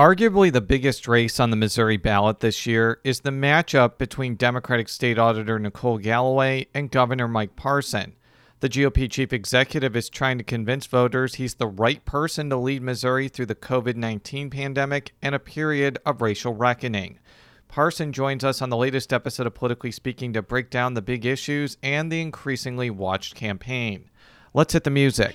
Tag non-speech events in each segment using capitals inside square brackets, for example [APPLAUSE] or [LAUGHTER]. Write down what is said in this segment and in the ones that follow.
Arguably, the biggest race on the Missouri ballot this year is the matchup between Democratic State Auditor Nicole Galloway and Governor Mike Parson. The GOP chief executive is trying to convince voters he's the right person to lead Missouri through the COVID 19 pandemic and a period of racial reckoning. Parson joins us on the latest episode of Politically Speaking to break down the big issues and the increasingly watched campaign. Let's hit the music.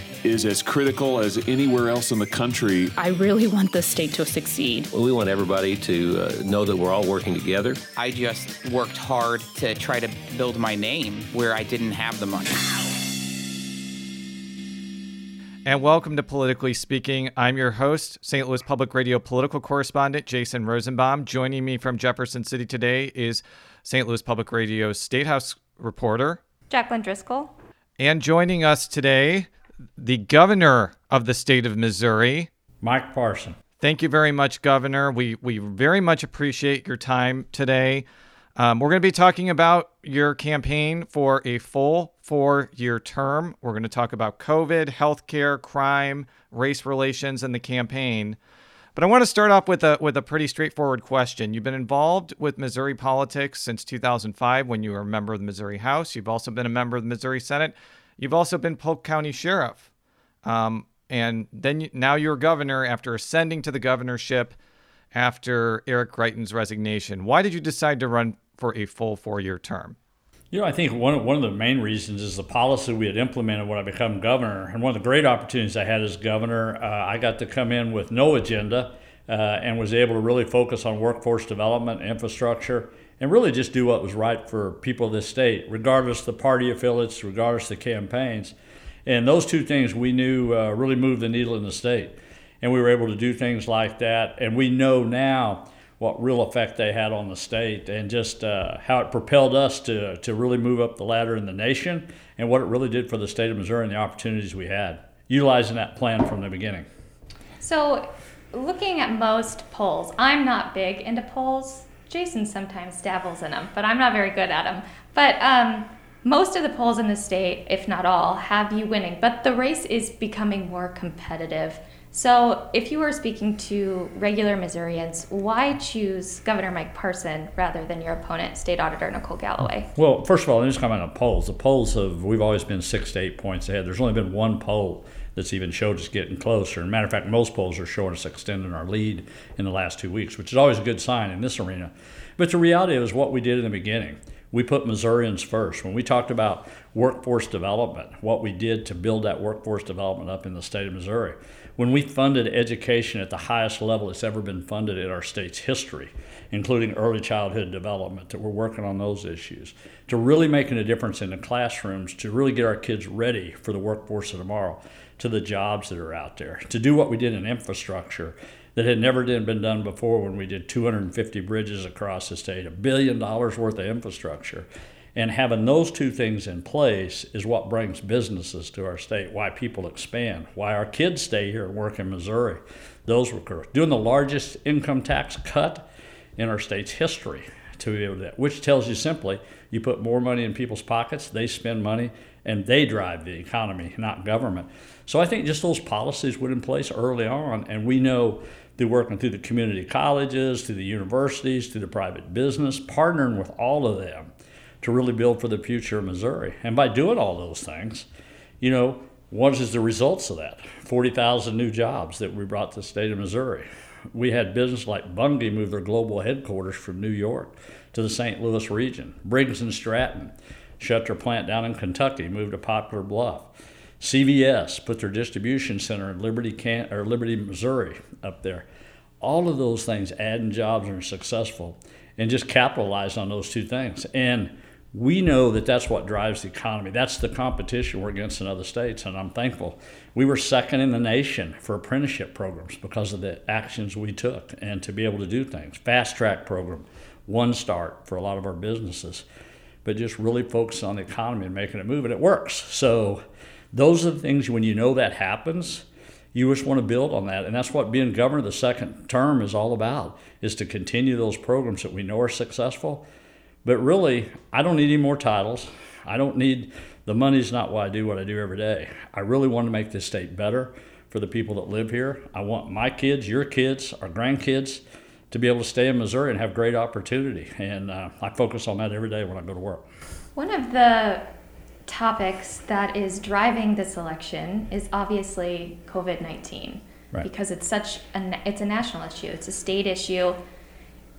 is as critical as anywhere else in the country. I really want the state to succeed. Well, we want everybody to uh, know that we're all working together. I just worked hard to try to build my name where I didn't have the money. And welcome to Politically Speaking. I'm your host, St. Louis Public Radio political correspondent Jason Rosenbaum. Joining me from Jefferson City today is St. Louis Public Radio State House reporter Jacqueline Driscoll. And joining us today, the governor of the state of Missouri, Mike Parson. Thank you very much, Governor. We we very much appreciate your time today. Um, we're going to be talking about your campaign for a full four-year term. We're going to talk about COVID, healthcare, crime, race relations, and the campaign. But I want to start off with a with a pretty straightforward question. You've been involved with Missouri politics since 2005 when you were a member of the Missouri House. You've also been a member of the Missouri Senate. You've also been Polk County Sheriff. Um, and then you, now you're governor after ascending to the governorship after Eric Greitens' resignation. Why did you decide to run for a full four year term? You know, I think one of, one of the main reasons is the policy we had implemented when I became governor. And one of the great opportunities I had as governor, uh, I got to come in with no agenda uh, and was able to really focus on workforce development, infrastructure, and really just do what was right for people of this state, regardless of the party affiliates, regardless of the campaigns. And those two things we knew uh, really moved the needle in the state. And we were able to do things like that. And we know now what real effect they had on the state and just uh, how it propelled us to, to really move up the ladder in the nation and what it really did for the state of Missouri and the opportunities we had, utilizing that plan from the beginning. So, looking at most polls, I'm not big into polls. Jason sometimes dabbles in them, but I'm not very good at them. But um, most of the polls in the state, if not all, have you winning, but the race is becoming more competitive. So, if you were speaking to regular Missourians, why choose Governor Mike Parson rather than your opponent, State Auditor Nicole Galloway? Well, first of all, let me just comment on polls. The polls have, we've always been six to eight points ahead. There's only been one poll that's even showed us getting closer. And matter of fact, most polls are showing us extending our lead in the last two weeks, which is always a good sign in this arena. But the reality is what we did in the beginning. We put Missourians first. When we talked about workforce development, what we did to build that workforce development up in the state of Missouri, when we funded education at the highest level it's ever been funded in our state's history, including early childhood development, that we're working on those issues, to really making a difference in the classrooms, to really get our kids ready for the workforce of tomorrow, to the jobs that are out there, to do what we did in infrastructure that had never been done before when we did 250 bridges across the state, a billion dollars worth of infrastructure. And having those two things in place is what brings businesses to our state, why people expand, why our kids stay here and work in Missouri. Those were. Doing the largest income tax cut in our state's history to be able to, that, which tells you simply you put more money in people's pockets, they spend money, and they drive the economy, not government. So I think just those policies went in place early on, and we know through working through the community colleges, through the universities, through the private business, partnering with all of them to really build for the future of Missouri. And by doing all those things, you know, what is the results of that? 40,000 new jobs that we brought to the state of Missouri. We had business like Bunge move their global headquarters from New York to the St. Louis region. Briggs and Stratton shut their plant down in Kentucky, moved to Poplar Bluff. CVS put their distribution center in Liberty, Can- or Liberty, Missouri, up there. All of those things, adding jobs, are successful, and just capitalize on those two things. And we know that that's what drives the economy. That's the competition we're against in other states, and I'm thankful. We were second in the nation for apprenticeship programs because of the actions we took and to be able to do things. Fast track program, one start for a lot of our businesses, but just really focus on the economy and making it move, and it works. So those are the things when you know that happens, you just want to build on that, and that's what being governor the second term is all about: is to continue those programs that we know are successful. But really, I don't need any more titles. I don't need the money's not why I do what I do every day. I really want to make this state better for the people that live here. I want my kids, your kids, our grandkids to be able to stay in Missouri and have great opportunity. And uh, I focus on that every day when I go to work. One of the topics that is driving this election is obviously COVID 19 right. because it's such a, it's a national issue, it's a state issue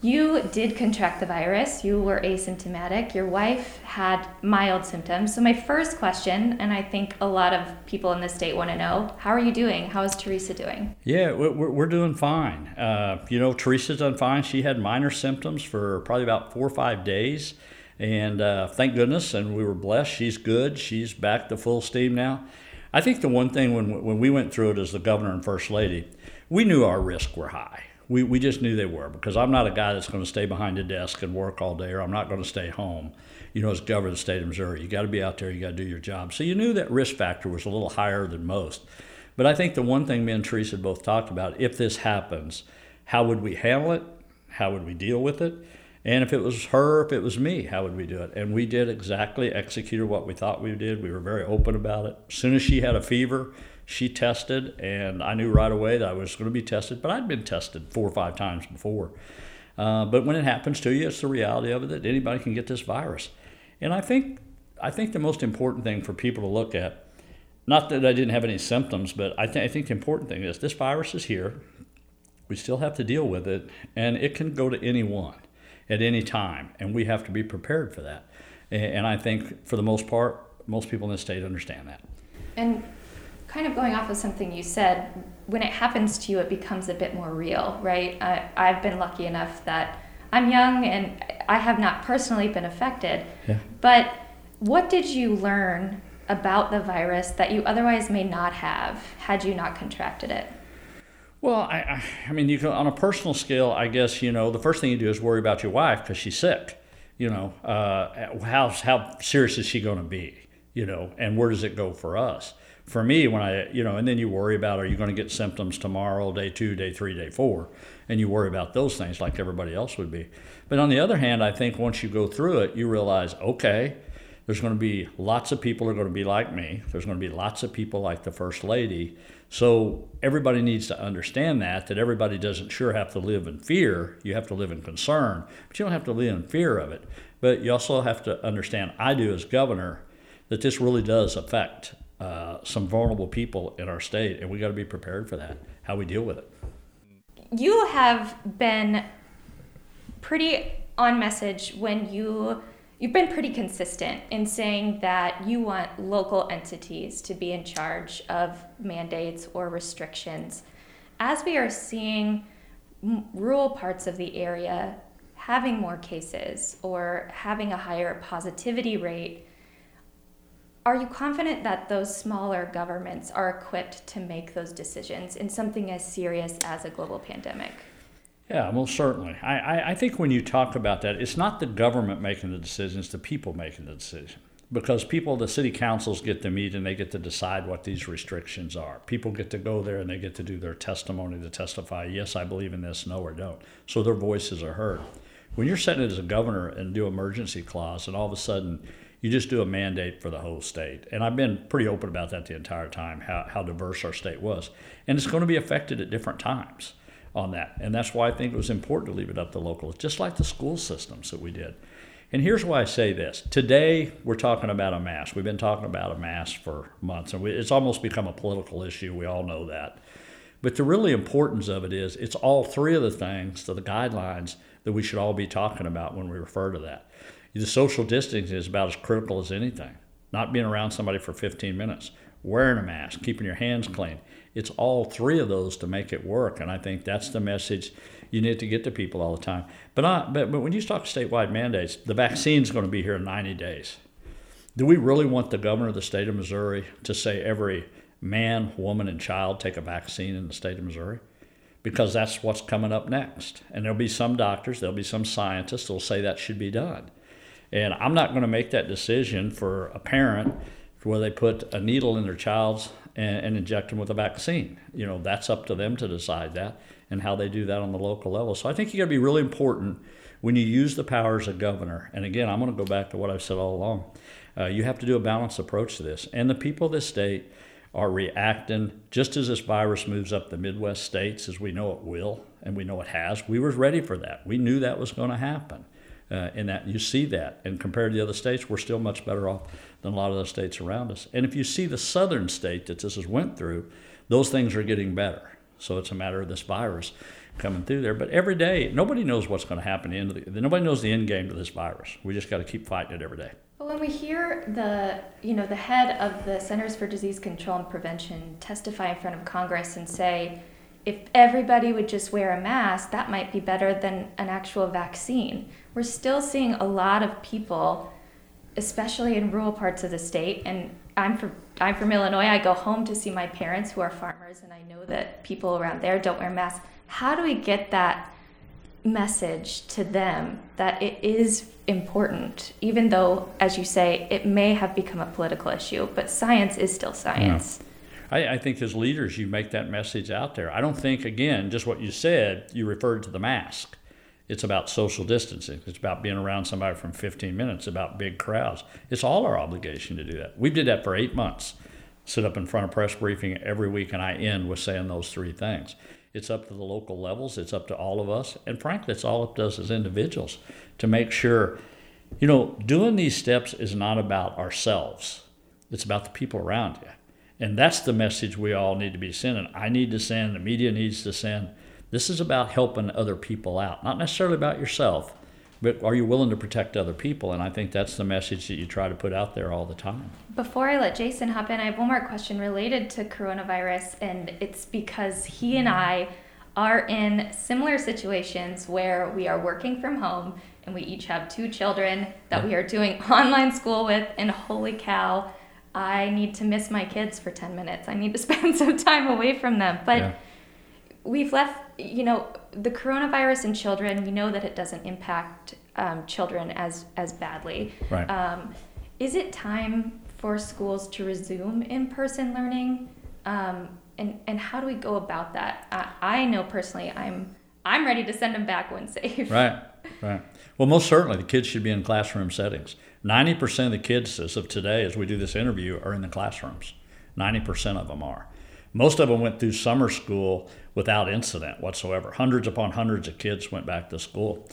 you did contract the virus. You were asymptomatic. Your wife had mild symptoms. So, my first question, and I think a lot of people in the state want to know how are you doing? How is Teresa doing? Yeah, we're, we're doing fine. Uh, you know, Teresa's done fine. She had minor symptoms for probably about four or five days. And uh, thank goodness, and we were blessed. She's good. She's back to full steam now. I think the one thing when, when we went through it as the governor and first lady, we knew our risks were high we, we just knew they were because I'm not a guy that's going to stay behind a desk and work all day, or I'm not going to stay home. You know, as governor of the state of Missouri, you got to be out there, you got to do your job. So you knew that risk factor was a little higher than most. But I think the one thing me and Teresa both talked about, if this happens, how would we handle it? How would we deal with it? And if it was her, if it was me, how would we do it? And we did exactly, executed what we thought we did. We were very open about it. As soon as she had a fever, she tested, and I knew right away that I was going to be tested, but I'd been tested four or five times before. Uh, but when it happens to you, it's the reality of it that anybody can get this virus. And I think, I think the most important thing for people to look at, not that I didn't have any symptoms, but I, th- I think the important thing is this virus is here. We still have to deal with it, and it can go to anyone at any time, and we have to be prepared for that. And I think, for the most part, most people in the state understand that. And kind of going off of something you said, when it happens to you, it becomes a bit more real, right? I, I've been lucky enough that I'm young and I have not personally been affected. Yeah. But what did you learn about the virus that you otherwise may not have had you not contracted it? Well, I, I mean, you can, on a personal scale, I guess, you know, the first thing you do is worry about your wife because she's sick. You know, uh, how, how serious is she going to be? You know, and where does it go for us? For me when i you know and then you worry about are you going to get symptoms tomorrow day two day three day four? And you worry about those things like everybody else would be. But on the other hand i think once you go through it you realize okay there's going to be lots of people are going to be like me. There's going to be lots of people like the first lady. So everybody needs to understand that that everybody doesn't sure have to live in fear. You have to live in concern but you don't have to live in fear of it. But you also have to understand i do as governor that this really does affect uh, some vulnerable people in our state, and we got to be prepared for that. How we deal with it. You have been pretty on message when you you've been pretty consistent in saying that you want local entities to be in charge of mandates or restrictions. As we are seeing rural parts of the area having more cases or having a higher positivity rate, are you confident that those smaller governments are equipped to make those decisions in something as serious as a global pandemic? Yeah, most certainly. I, I, I, think when you talk about that, it's not the government making the decision, it's the people making the decision. Because people, the city councils get to meet and they get to decide what these restrictions are. People get to go there and they get to do their testimony to testify, yes, I believe in this, no, or don't. So their voices are heard. When you're sitting as a governor and do emergency clause, and all of a sudden you just do a mandate for the whole state. And I've been pretty open about that the entire time, how, how diverse our state was. And it's going to be affected at different times on that. And that's why I think it was important to leave it up to locals, just like the school systems that we did. And here's why I say this. Today, we're talking about a mask. We've been talking about a mask for months, and we, it's almost become a political issue. We all know that. But the really importance of it is it's all three of the things, the guidelines, that we should all be talking about when we refer to that. The social distancing is about as critical as anything. Not being around somebody for 15 minutes, wearing a mask, keeping your hands clean. It's all three of those to make it work. And I think that's the message you need to get to people all the time. But, not, but, but when you talk statewide mandates, the vaccine's going to be here in 90 days. Do we really want the governor of the state of Missouri to say every man, woman, and child take a vaccine in the state of Missouri? because that's what's coming up next. And there'll be some doctors, there'll be some scientists that'll say that should be done. And I'm not going to make that decision for a parent where they put a needle in their child's and, and, inject them with a vaccine. You know, that's up to them to decide that and how they do that on the local level. So I think you got to be really important when you use the powers of governor. And again, I'm going to go back to what I've said all along. Uh, you have to do a balanced approach to this. And the people of this state are reacting just as this virus moves up the Midwest states, as we know it will, and we know it has. We were ready for that. We knew that was going to happen. Uh, and that you see that, and compared to the other states, we're still much better off than a lot of the states around us. And if you see the southern state that this has went through, those things are getting better. So it's a matter of this virus coming through there. But every day, nobody knows what's going to happen. In the, nobody knows the end game to this virus. We just got to keep fighting it every day. But when we hear the, you know, the head of the Centers for Disease Control and Prevention testify in front of Congress and say, if everybody would just wear a mask, that might be better than an actual vaccine. We're still seeing a lot of people especially in rural parts of the state. And I'm from I'm from Illinois. I go home to see my parents who are farmers, and I know that people around there don't wear masks. How do we get that message to them that it is important, even though, as you say, it may have become a political issue, but science is still science. Yeah. I, I think as leaders, you make that message out there. I don't think, again, just what you said, you referred to the mask. It's about social distancing. It's about being around somebody from 15 minutes, about big crowds. It's all our obligation to do that. We did that for eight months. Sit up in front of press briefing every week, and I end with saying those three things. It's up to the local levels, it's up to all of us, and frankly, it's all up to us as individuals to make sure, you know, doing these steps is not about ourselves, it's about the people around you. And that's the message we all need to be sending. I need to send, the media needs to send. This is about helping other people out, not necessarily about yourself, but are you willing to protect other people? And I think that's the message that you try to put out there all the time. Before I let Jason hop in, I have one more question related to coronavirus, and it's because he and I are in similar situations where we are working from home and we each have two children that we are doing [LAUGHS] online school with, and holy cow, I need to miss my kids for 10 minutes. I need to [LAUGHS] spend some time away from them. But yeah. We've left you know, the coronavirus in children, we know that it doesn't impact um, children as as badly. Right. Um, is it time for schools to resume in-person learning? Um, and and how do we go about that? I, I know personally, I'm I'm ready to send them back when safe. Right. Right. Well, most certainly, the kids should be in classroom settings. Ninety percent of the kids as of today, as we do this interview, are in the classrooms. Ninety percent of them are. Most of them went through summer school without incident whatsoever. Hundreds upon hundreds of kids went back to school.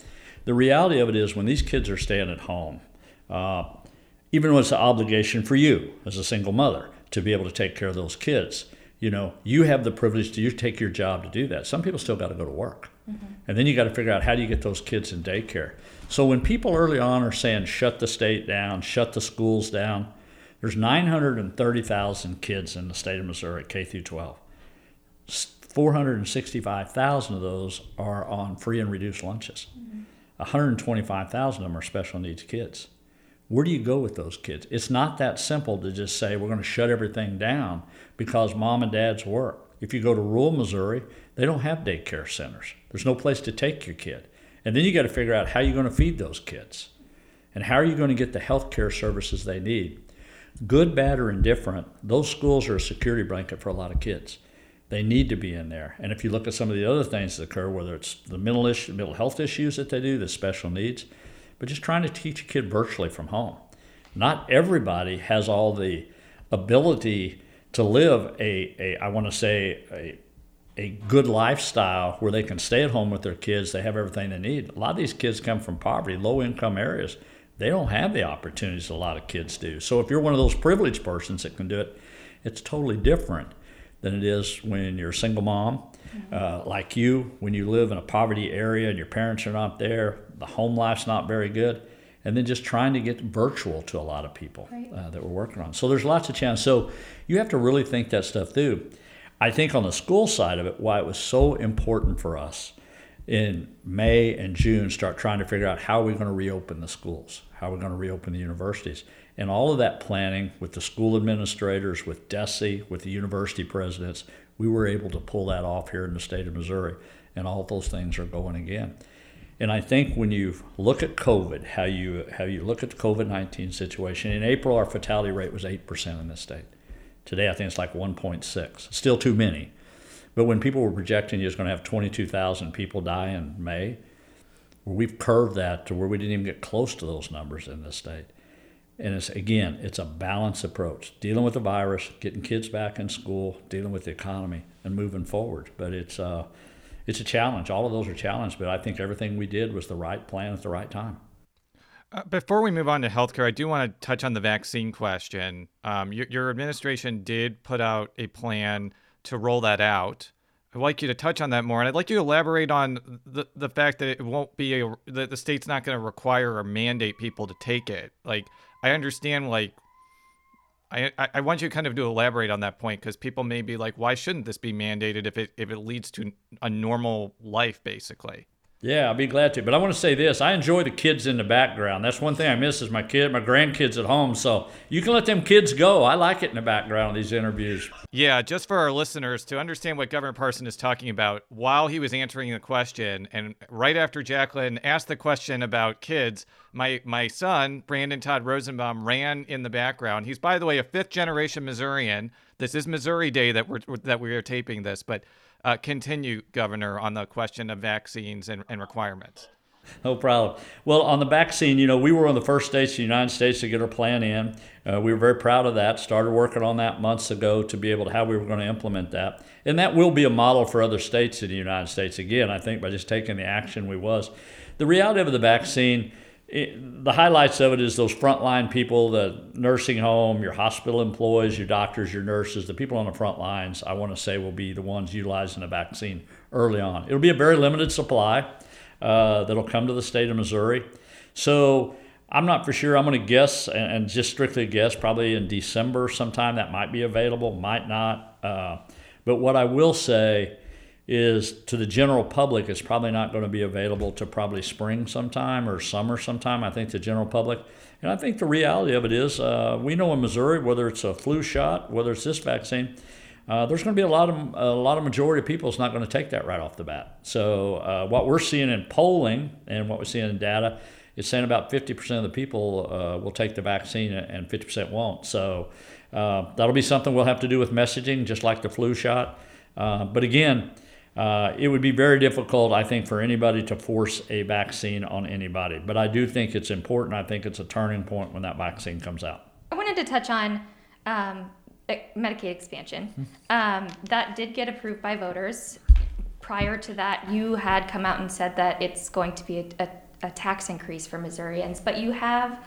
The reality of it is, when these kids are staying at home, uh, even when it's an obligation for you as a single mother to be able to take care of those kids, you know, you have the privilege to you take your job to do that. Some people still got to go to work. Mm-hmm. And then you got to figure out how do you get those kids in daycare. So when people early on are saying shut the state down, shut the schools down, there's 930,000 kids in the state of Missouri, K through 12. 465,000 of those are on free and reduced lunches. Mm-hmm. 125,000 of them are special needs kids. Where do you go with those kids? It's not that simple to just say we're going to shut everything down because mom and dad's work. If you go to rural Missouri, they don't have daycare centers. There's no place to take your kid. And then you got to figure out how you're going to feed those kids. And how are you going to get the health care services they need? Good, bad, or indifferent, those schools are a security blanket for a lot of kids. They need to be in there. And if you look at some of the other things that occur, whether it's the mental, issue, mental health issues that they do, the special needs, but just trying to teach a kid virtually from home. Not everybody has all the ability to live a, a I want to say, a, a good lifestyle where they can stay at home with their kids, they have everything they need. A lot of these kids come from poverty, low income areas. They don't have the opportunities a lot of kids do. So if you're one of those privileged persons that can do it, it's totally different than it is when you're a single mom, mm-hmm. uh, like you, when you live in a poverty area and your parents are not there, the home life's not very good, and then just trying to get virtual to a lot of people right. uh, that we're working on. So there's lots of challenges. So you have to really think that stuff through. I think on the school side of it, why it was so important for us in May and June start trying to figure out how are we going to reopen the schools, how are we going to reopen the universities and all of that planning with the school administrators, with DESE, with the university presidents, We were able to pull that off here in the state of Missouri, and all those things are going again. And I think when you look at COVID, how you how you look at the COVID nineteen situation, in April our fatality rate was eight percent in this state. Today I think it's like one point six. Still too many. But when people were projecting you're going to have twenty two thousand people die in May, we've curved that to where we didn't even get close to those numbers in this state. And it's again, it's a balanced approach, dealing with the virus, getting kids back in school, dealing with the economy, and moving forward. But it's uh, it's a challenge. All of those are challenges, but I think everything we did was the right plan at the right time. Uh, before we move on to healthcare, I do want to touch on the vaccine question. Um, your, your, administration did put out a plan to roll that out. I'd like you to touch on that more, and I'd like you to elaborate on the, the fact that it won't be a, that the state's not going to require or mandate people to take it. Like I understand, like I, I want you kind of to elaborate on that point because people may be like, why shouldn't this be mandated if it if it leads to a normal life, basically? Yeah, I'll be glad to. But I want to say this: I enjoy the kids in the background. That's one thing I miss is my kid, my grandkids at home. So you can let them kids go. I like it in the background of these interviews. Yeah, just for our listeners to understand what Governor Parson is talking about, while he was answering the question, and right after Jacqueline asked the question about kids, my my son Brandon Todd Rosenbaum ran in the background. He's by the way a fifth generation Missourian. This is Missouri Day that we're that we are taping this, but uh, continue, Governor, on the question of vaccines and, and requirements. No problem. Well, on the vaccine, you know, we were one of the first states in the United States to get our plan in. Uh, we were very proud of that. Started working on that months ago to be able to how we were going to implement that, and that will be a model for other states in the United States. Again, I think by just taking the action we was. The reality of the vaccine it, the highlights of it is those frontline people, the nursing home, your hospital employees, your doctors, your nurses, the people on the front lines, I want to say will be the ones utilizing the vaccine early on. It'll be a very limited supply uh, that'll come to the state of Missouri. So I'm not for sure. I'm going to guess, and, and, just strictly guess, probably in December sometime that might be available, might not. Uh, but what I will say is to the general public, it's probably not going to be available to probably spring sometime or summer sometime. I think the general public. And I think the reality of it is, uh, we know in Missouri, whether it's a flu shot, whether it's this vaccine, uh, there's going to be a lot of a lot of majority of people is not going to take that right off the bat. So uh, what we're seeing in polling and what we're seeing in data is saying about 50% of the people uh, will take the vaccine and 50% won't. So uh, that'll be something we'll have to do with messaging, just like the flu shot. Uh, but again, uh, it would be very difficult, I think, for anybody to force a vaccine on anybody. But I do think it's important. I think it's a turning point when that vaccine comes out. I wanted to touch on um, Medicaid expansion. [LAUGHS] Um, that did get approved by voters. Prior to that, you had come out and said that it's going to be a, a, a tax increase for Missourians, but you have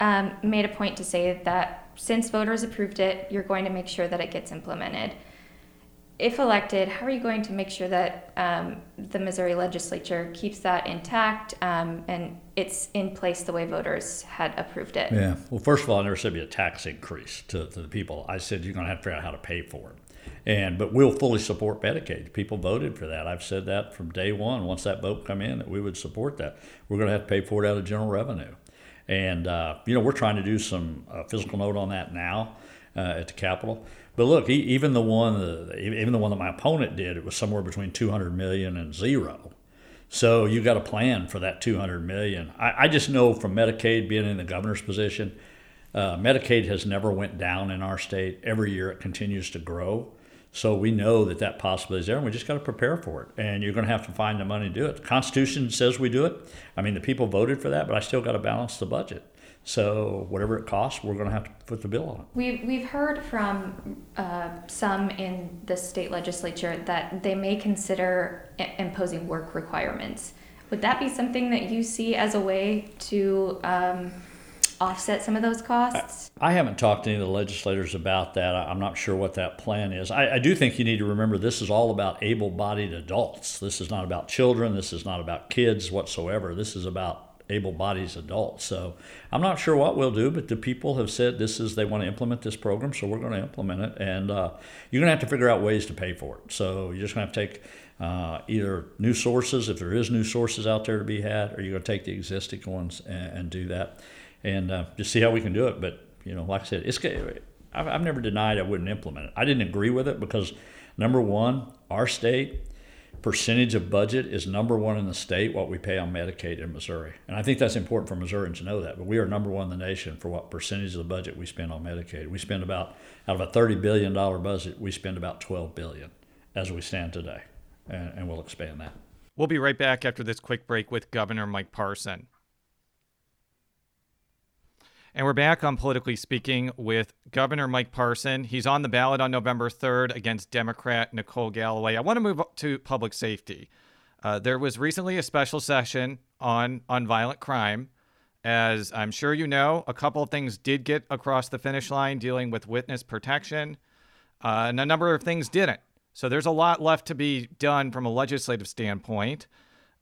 um, made a point to say that since voters approved it, you're going to make sure that it gets implemented if elected, how are you going to make sure that um, the Missouri legislature keeps that intact um, and it's in place the way voters had approved it? Yeah. Well, first of all, I never said be a tax increase to, to the people. I said you're going to have to figure out how to pay for it. And but we'll fully support Medicaid. People voted for that. I've said that from day one. Once that vote come in, that we would support that. We're going to have to pay for it out of general revenue. And uh, you know, we're trying to do some uh, fiscal note on that now uh, at the Capitol. But look, even the one, even the one that my opponent did, it was somewhere between 200 million and zero. So you got a plan for that 200 million. I, I just know from Medicaid being in the governor's position, uh, Medicaid has never went down in our state. Every year it continues to grow. So we know that that possibility is there, and we just got to prepare for it. And you're going to have to find the money to do it. The Constitution says we do it. I mean, the people voted for that, but I still got to balance the budget. So whatever it costs, we're going to have to put the bill on it. We've, we've heard from uh, some in the state legislature that they may consider imposing work requirements. Would that be something that you see as a way to um, offset some of those costs? I, I, haven't talked to any of the legislators about that. I, am not sure what that plan is. I, I do think you need to remember this is all about able bodied adults. This is not about children. This is not about kids whatsoever. This is about able-bodied adults. So I'm not sure what we'll do, but the people have said this is they want to implement this program, so we're going to implement it, and uh, you're going to have to figure out ways to pay for it. So you're just going to have to take uh, either new sources, if there is new sources out there to be had, or you're going to take the existing ones and, and do that, and uh, just see how we can do it. But you know, like I said, it's I've never denied I wouldn't implement it. I didn't agree with it because Number one, our state percentage of budget is number one in the state what we pay on Medicaid in Missouri. And I think that's important for Missourians to know that. But we are number one in the nation for what percentage of the budget we spend on Medicaid. We spend about out of a thirty billion dollar budget, we spend about twelve billion as we stand today. And, and we'll expand that. We'll be right back after this quick break with Governor Mike Parson. And we're back on Politically Speaking with Governor Mike Parson. He's on the ballot on November 3rd against Democrat Nicole Galloway. I want to move to public safety. Uh, there was recently a special session on, on violent crime. As I'm sure you know, a couple of things did get across the finish line dealing with witness protection, uh, and a number of things didn't. So there's a lot left to be done from a legislative standpoint.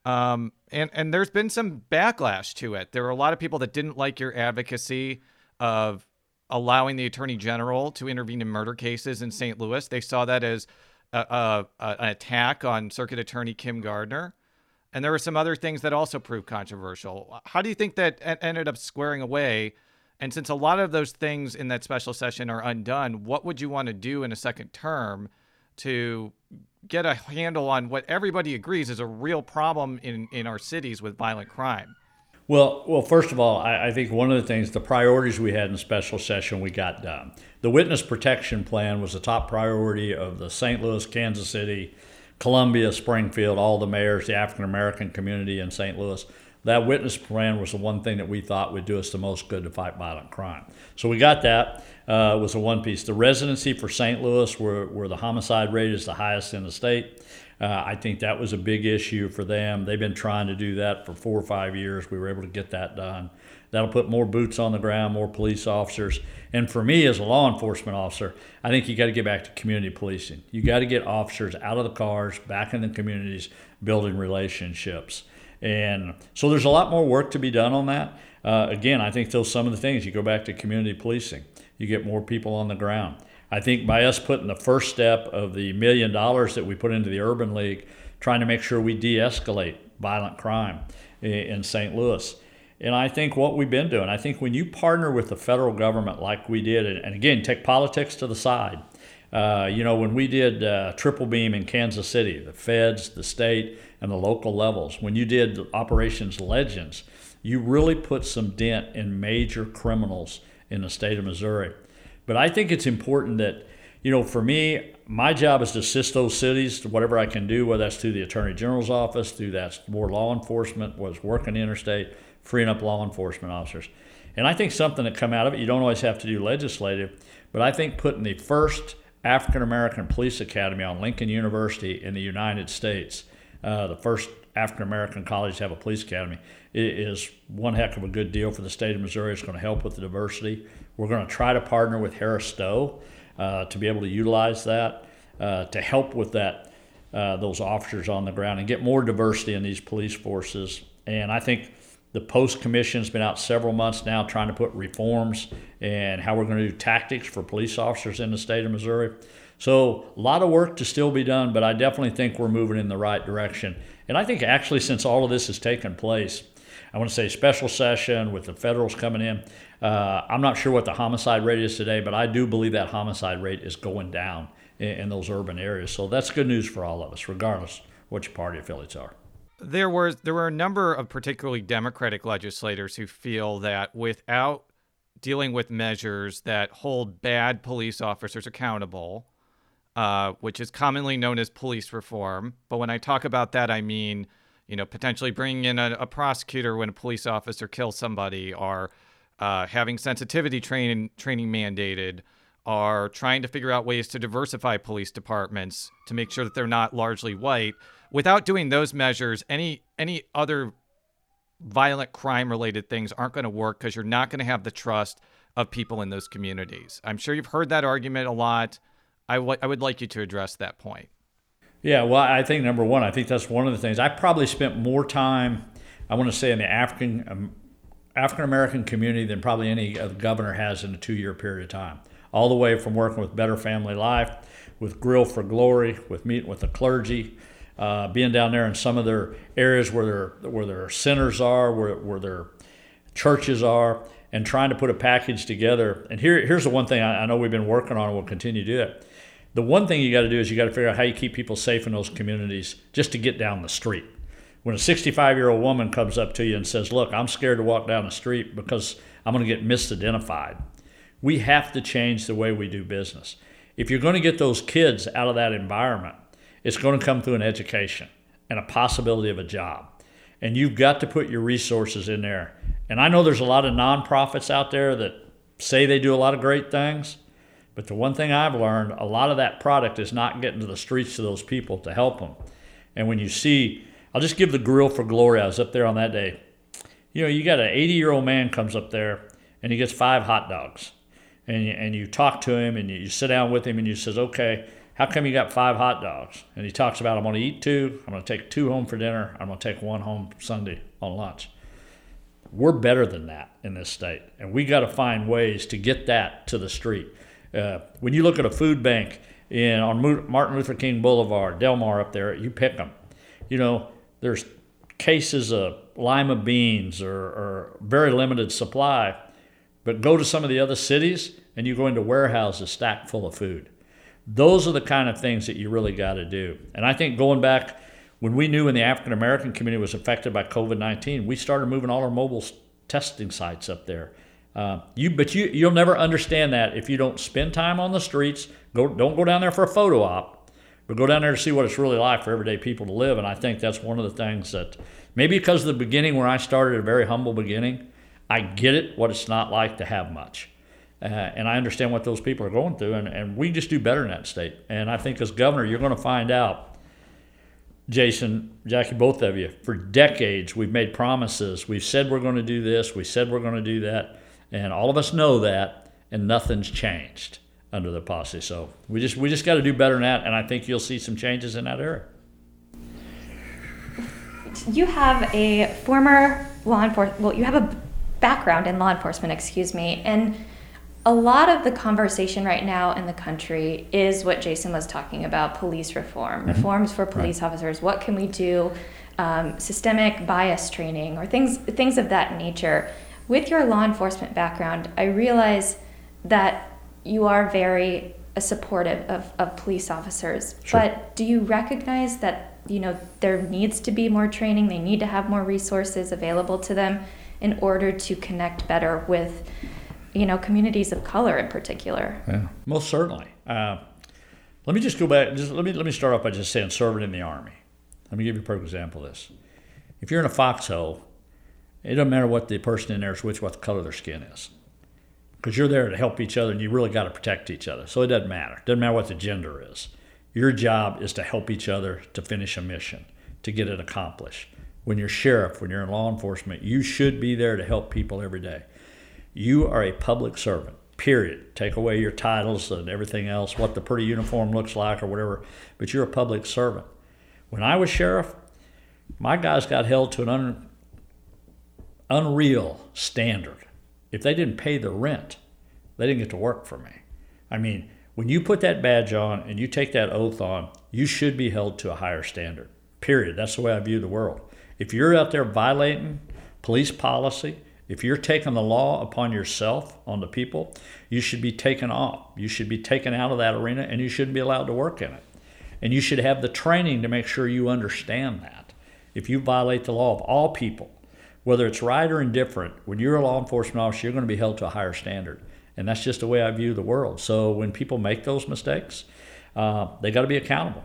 Um, and and there's been some backlash to it. There were a lot of people that didn't like your advocacy of allowing the attorney general to intervene in murder cases in St. Louis. They saw that as a, a, a, an attack on Circuit Attorney Kim Gardner. And there were some other things that also proved controversial. How do you think that ended up squaring away? And since a lot of those things in that special session are undone, what would you want to do in a second term to get a handle on what everybody agrees is a real problem in, in our cities with violent crime? Well, well, first of all, I, I, think one of the things, the priorities we had in special session, we got done. The witness protection plan was the top priority of the St. Louis, Kansas City, Columbia, Springfield, all the mayors, the African American community in St. Louis. That witness plan was the one thing that we thought would do us the most good to fight violent crime. So we got that uh, was a one piece. The residency for St. Louis, where, where the homicide rate is the highest in the state, uh, I think that was a big issue for them. They've been trying to do that for four or five years. We were able to get that done. That'll put more boots on the ground, more police officers. And for me, as a law enforcement officer, I think you got to get back to community policing. You got to get officers out of the cars, back in the communities, building relationships. And so there's a lot more work to be done on that. Uh, again, I think those some of the things. You go back to community policing you get more people on the ground. I think by us putting the first step of the million dollars that we put into the Urban League, trying to make sure we de escalate violent crime in St. Louis. And I think what we've been doing, I think when you partner with the federal government like we did, and again, take politics to the side. Uh, you know, when we did uh, Triple Beam in Kansas City, the feds, the state, and the local levels, when you did Operations Legends, you really put some dent in major criminals in the state of Missouri. But I think it's important that, you know, for me, my job is to assist those cities whatever I can do, whether that's through the Attorney General's office, through that's more law enforcement, was working interstate, freeing up law enforcement officers. And I think something that come out of it, you don't always have to do legislative, but I think putting the first African American Police Academy on Lincoln University in the United States, uh, the first African American college to have a police academy, is one heck of a good deal for the state of Missouri. It's going to help with the diversity. We're going to try to partner with Harris Stowe uh, to be able to utilize that uh, to help with that uh, those officers on the ground and get more diversity in these police forces. And I think the post commission's been out several months now trying to put reforms and how we're going to do tactics for police officers in the state of Missouri. So a lot of work to still be done, but I definitely think we're moving in the right direction. And I think actually since all of this has taken place, I want to say special session with the federals coming in. Uh, I'm not sure what the homicide rate is today, but I do believe that homicide rate is going down in, in those urban areas. So that's good news for all of us, regardless which party affiliates are. There were there were a number of particularly Democratic legislators who feel that without dealing with measures that hold bad police officers accountable, uh, which is commonly known as police reform. But when I talk about that, I mean you know, potentially bringing in a, a prosecutor when a police officer kills somebody, or uh, having sensitivity training training mandated, are trying to figure out ways to diversify police departments to make sure that they're not largely white. Without doing those measures, any any other violent crime related things aren't going to work because you're not going to have the trust of people in those communities. I'm sure you've heard that argument a lot. I, w- I would like you to address that point. Yeah, well, I think number one, I think that's one of the things. I probably spent more time, I want to say, in the African um, African American community than probably any governor has in a two year period of time. All the way from working with Better Family Life, with Grill for Glory, with meeting with the clergy, uh, being down there in some of their areas where their where their centers are, where where their churches are, and trying to put a package together. And here here's the one thing I, I know we've been working on and we'll continue to do it The one thing you got to do is you got to figure out how you keep people safe in those communities just to get down the street. When a 65 year old woman comes up to you and says, Look, I'm scared to walk down the street because I'm going to get misidentified, we have to change the way we do business. If you're going to get those kids out of that environment, it's going to come through an education and a possibility of a job. And you've got to put your resources in there. And I know there's a lot of nonprofits out there that say they do a lot of great things, but the one thing I've learned, a lot of that product is not getting to the streets to those people to help them. And when you see, I'll just give the Grill for Glory. I was up there on that day. You know, you got an 80 year old man comes up there and he gets five hot dogs. And you, and you talk to him and you, you sit down with him and you says, okay, how come you got five hot dogs? And he talks about, I'm going to eat two, I'm going to take two home for dinner, I'm going to take one home Sunday on lunch. We're better than that in this state, and we got to find ways to get that to the street. Uh, when you look at a food bank in on Martin Luther King Boulevard, Delmar up there, you pick them. You know, there's cases of lima beans or, or very limited supply, but go to some of the other cities and you go into warehouses stacked full of food. Those are the kind of things that you really got to do. And I think going back when we knew when the African American community was affected by COVID 19, we started moving all our mobile testing sites up there. Uh, you, but you, you'll never understand that if you don't spend time on the streets. Go, don't go down there for a photo op, but go down there to see what it's really like for everyday people to live. And I think that's one of the things that maybe because of the beginning where I started a very humble beginning, I get it what it's not like to have much. Uh, and I understand what those people are going through, and, and we just do better in that state. And I think as governor, you're going to find out, Jason, Jackie, both of you, for decades we've made promises. We've said we're going to do this, we said we're going to do that, and all of us know that, and nothing's changed under the posse. So we just we just got to do better than that, and I think you'll see some changes in that area. You have a former law enforcement. Well, you have a background in law enforcement, excuse me, and a lot of the conversation right now in the country is what Jason was talking about police reform, mm-hmm. reforms for police right. officers. What can we do? Um, systemic bias training or things things of that nature. With your law enforcement background, I realize that you are very uh, supportive of, of police officers. Sure. But do you recognize that you know there needs to be more training? They need to have more resources available to them in order to connect better with you know, communities of color in particular. Yeah, most certainly. Uh, let me just go back. Just let me let me start off by just saying serving in the army. Let me give you a perfect example of this. If you're in a foxhole, it doesn't matter what the person in there is with, what the color their skin is, because you're there to help each other, and you really got to protect each other. So it doesn't matter. It doesn't matter what the gender is. Your job is to help each other to finish a mission, to get it accomplished. When you're sheriff, when you're in law enforcement, you should be there to help people every day. You are a public servant, period. Take away your titles and everything else, what the pretty uniform looks like or whatever, but you're a public servant. When I was sheriff, my guys got held to an un, unreal standard. If they didn't pay the rent, they didn't get to work for me. I mean, when you put that badge on and you take that oath on, you should be held to a higher standard. Period. That's the way I view the world. If you're out there violating police policy, if you're taking the law upon yourself, on the people, you should be taken off. You should be taken out of that arena and you shouldn't be allowed to work in it. And you should have the training to make sure you understand that. If you violate the law of all people, whether it's right or indifferent, when you're a law enforcement officer, you're going to be held to a higher standard. And that's just the way I view the world. So when people make those mistakes, uh, they got to be accountable.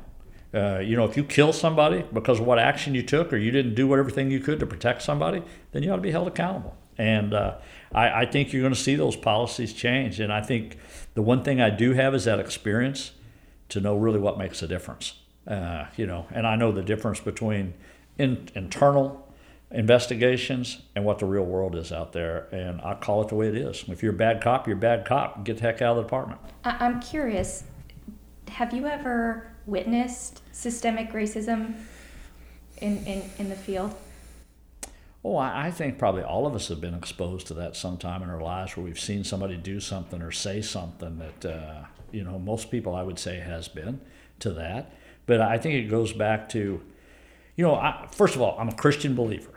Uh, you know, if you kill somebody because of what action you took or you didn't do everything you could to protect somebody, then you ought to be held accountable. And uh, I, I, think you're going to see those policies change. And I think the one thing I do have is that experience to know really what makes a difference. Uh, you know, and I know the difference between in, internal investigations and what the real world is out there. And I call it the way it is. If you're a bad cop, you're a bad cop. Get the heck out of the department. I'm curious. Have you ever witnessed systemic racism in, in, in the field? Oh, I think probably all of us have been exposed to that sometime in our lives where we've seen somebody do something or say something that, uh, you know, most people I would say has been to that. But I think it goes back to, you know, I, first of all, I'm a Christian believer.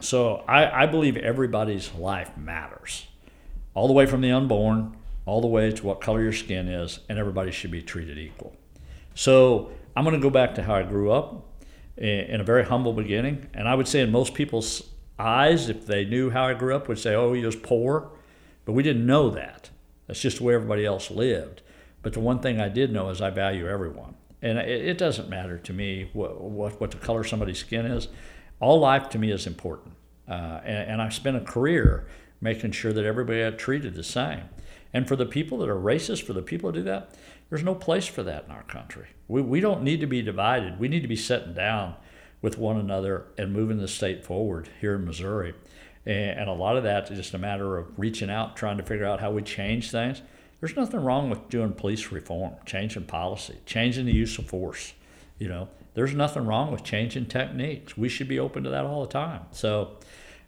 So I, I believe everybody's life matters, all the way from the unborn all the way to what color your skin is, and everybody should be treated equal. So I'm going to go back to how I grew up in a very humble beginning. And I would say, in most people's eyes, if they knew how I grew up, would say, oh, he was poor. But we didn't know that. That's just the way everybody else lived. But the one thing I did know is I value everyone. And it, it doesn't matter to me what, what, what, the color somebody's skin is. All life to me is important. Uh, and, and I've spent a career making sure that everybody got treated the same. And for the people that are racist, for the people that do that, there's no place for that in our country. We, we don't need to be divided. We need to be sitting down with one another and moving the state forward here in Missouri. And, and a lot of that is just a matter of reaching out, trying to figure out how we change things. There's nothing wrong with doing police reform, changing policy, changing the use of force. You know, there's nothing wrong with changing techniques. We should be open to that all the time. So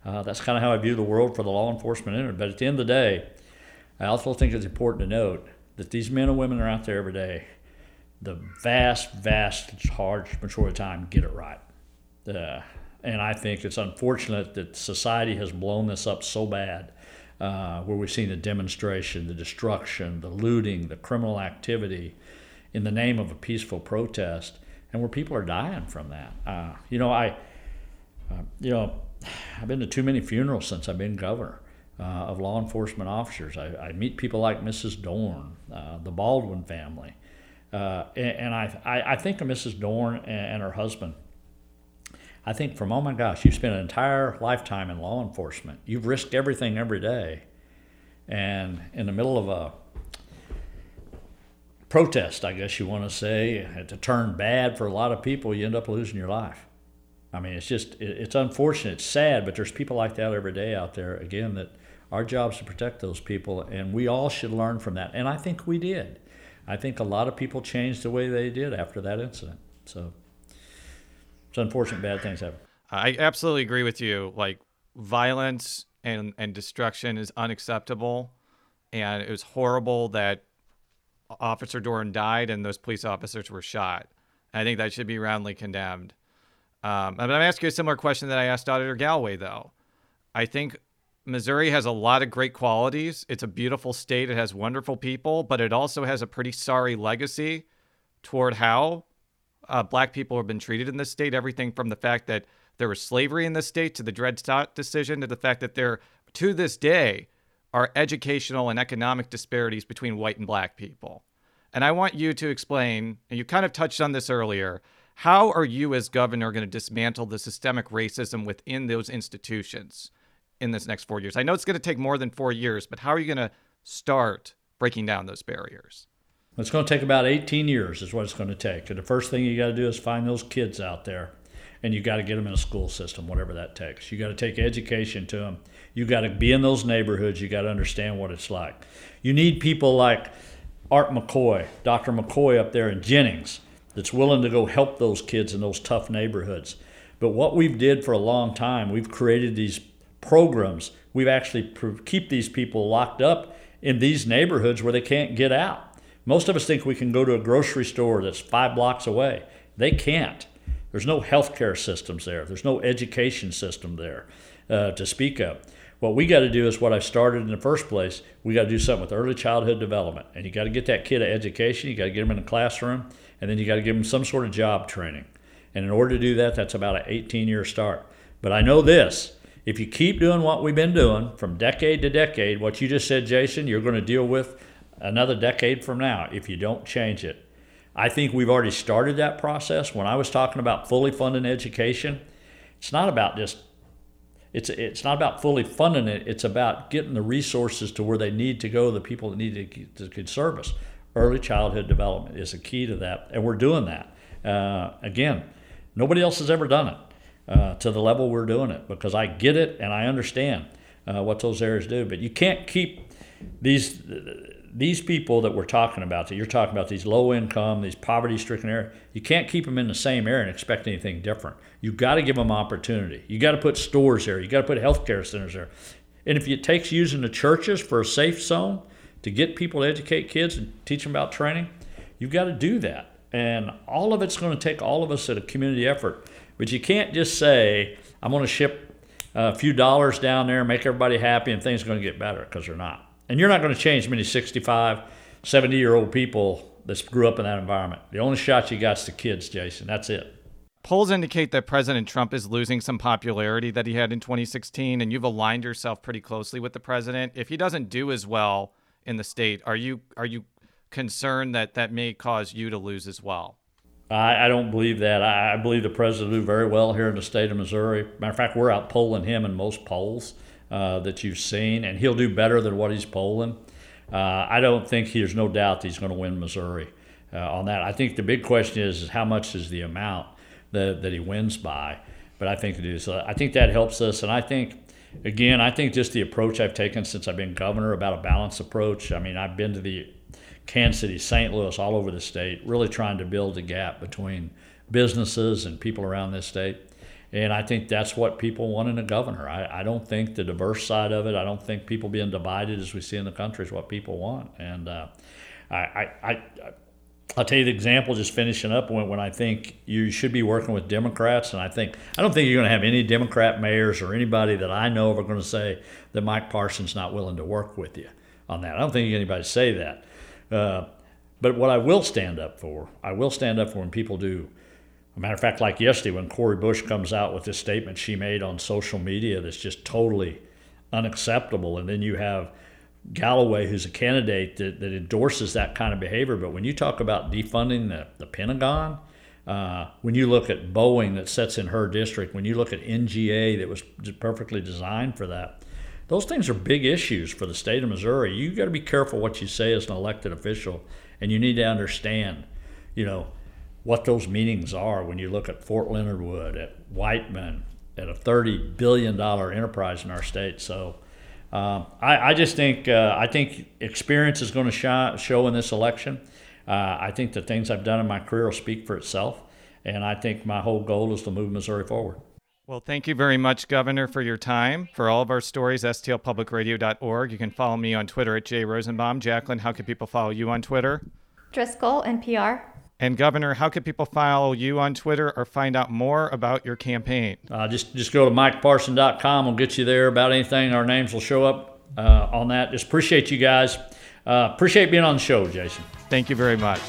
uh, that's kind of how I view the world for the law enforcement industry. But at the end of the day, I also think it's important to note that these men and women are out there every day, the vast, vast, large majority of the time get it right. Uh, and I think it's unfortunate that society has blown this up so bad, uh, where we've seen the demonstration, the destruction, the looting, the criminal activity in the name of a peaceful protest, and where people are dying from that. Uh, you know, I, uh, you know, I've been to too many funerals since I've been governor uh, of law enforcement officers. I, I, meet people like Mrs. Dorn, uh, the Baldwin family. Uh, and, and I, I, I, think of Mrs. Dorn and, and, her husband. I think from, oh my gosh, you've spent an entire lifetime in law enforcement. You've risked everything every day. And in the middle of a protest, I guess you want to say, to turn bad for a lot of people, you end up losing your life. I mean, it's just, it's unfortunate, it's sad, but there's people like that every day out there, again, that our job is to protect those people, and we all should learn from that. And I think we did. I think a lot of people changed the way they did after that incident. So it's unfortunate bad things happen. I absolutely agree with you. Like violence and, and destruction is unacceptable. And it was horrible that Officer Dorn died and those police officers were shot. I think that should be roundly condemned. Um, I'm going to ask you a similar question that I asked Auditor Galloway, though. I think Missouri has a lot of great qualities. It's a beautiful state. It has wonderful people, but it also has a pretty sorry legacy toward how uh, black people have been treated in this state. Everything from the fact that there was slavery in this state to the Dred Scott decision to the fact that there, to this day, are educational and economic disparities between white and black people. And I want you to explain, and you kind of touched on this earlier, how are you as governor going to dismantle the systemic racism within those institutions? in this next four years? I know it's going to take more than four years, but how are you going to start breaking down those barriers? It's going to take about 18 years, is what it's going to take. And the first thing you got to do is find those kids out there, and you got to get them in a school system, whatever that takes. You got to take education to them. You got to be in those neighborhoods. You got to understand what it's like. You need people like Art McCoy, Dr. McCoy up there in Jennings, that's willing to go help those kids in those tough neighborhoods. But what we've did for a long time, we've created these programs. We've actually keep these people locked up in these neighborhoods where they can't get out. Most of us think we can go to a grocery store that's five blocks away. They can't. There's no healthcare systems there. There's no education system there uh, to speak of. What we got to do is what I started in the first place. We got to do something with early childhood development, and you got to get that kid an education. You got to get them in the classroom, and then you got to give them some sort of job training. And in order to do that, that's about an 18-year start. But I know this: if you keep doing what we've been doing from decade to decade, what you just said, Jason, you're going to deal with another decade from now if you don't change it. I think we've already started that process. When I was talking about fully funding education, it's not about just it's it's not about fully funding it. It's about getting the resources to where they need to go. The people that need to, get, to get service. Early childhood development is a key to that, and we're doing that. Uh, again, nobody else has ever done it uh, to the level we're doing it because I get it and I understand uh, what those areas do. But you can't keep these these people that we're talking about that you're talking about these low income, these poverty stricken areas. You can't keep them in the same area and expect anything different. You've got to give them opportunity. You've got to put stores there. You've got to put healthcare centers there. And if it takes using the churches for a safe zone to get people to educate kids and teach them about training, you've got to do that. And all of it's going to take all of us at a community effort. But you can't just say, I'm going to ship a few dollars down there, make everybody happy, and things are going to get better because they're not. And you're not going to change many 65, 70 year old people that grew up in that environment. The only shot you got is the kids, Jason. That's it. Polls indicate that President Trump is losing some popularity that he had in 2016, and you've aligned yourself pretty closely with the president. If he doesn't do as well in the state, are you are you concerned that that may cause you to lose as well? I, I don't believe that. I, I, believe the president will do very well here in the state of Missouri. Matter of fact, we're out polling him in most polls uh, that you've seen, and he'll do better than what he's polling. Uh, I don't think there's no doubt he's going to win Missouri uh, on that. I think the big question is, is how much is the amount that, that he wins by. But I think it is. Uh, I think that helps us, and I think again, I think just the approach I've taken since I've been governor about a balanced approach. I mean, I've been to the Kansas City, St. Louis, all over the state, really trying to build a gap between businesses and people around this state. And I think that's what people want in a governor. I, I don't think the diverse side of it, I don't think people being divided as we see in the country is what people want. And uh, I, I, I, I'll tell you the example just finishing up when, when I think you should be working with Democrats. And I think, I don't think you're going to have any Democrat mayors or anybody that I know of are going to say that Mike Parson's not willing to work with you on that. I don't think anybody say that. Uh, but what I will stand up for, I will stand up for when people do. Matter of fact, like yesterday, when Cori Bush comes out with this statement she made on social media that's just totally unacceptable, and then you have Galloway, who's a candidate that, that endorses that kind of behavior. But when you talk about defunding the, the Pentagon, uh, when you look at Boeing that sits in her district, when you look at NGA that was perfectly designed for that, those things are big issues for the state of Missouri. You got to be careful what you say as an elected official, and you need to understand, you know, what those meanings are when you look at Fort Leonard Wood, at Whiteman, at a $30 billion enterprise in our state. So um, I, I, just think uh, I think experience is going to show, show in this election. Uh, I think the things I've done in my career will speak for itself, and I think my whole goal is to move Missouri forward. Well, thank you very much, Governor, for your time. For all of our stories, stlpublicradio.org. You can follow me on Twitter at Jay Rosenbaum. Jacqueline, how can people follow you on Twitter? Driscoll, NPR. And Governor, how can people follow you on Twitter or find out more about your campaign? Uh, just just go to mikeparson.com. We'll get you there about anything. Our names will show up uh, on that. Just appreciate you guys. Uh, appreciate being on the show, Jason. Thank you very much.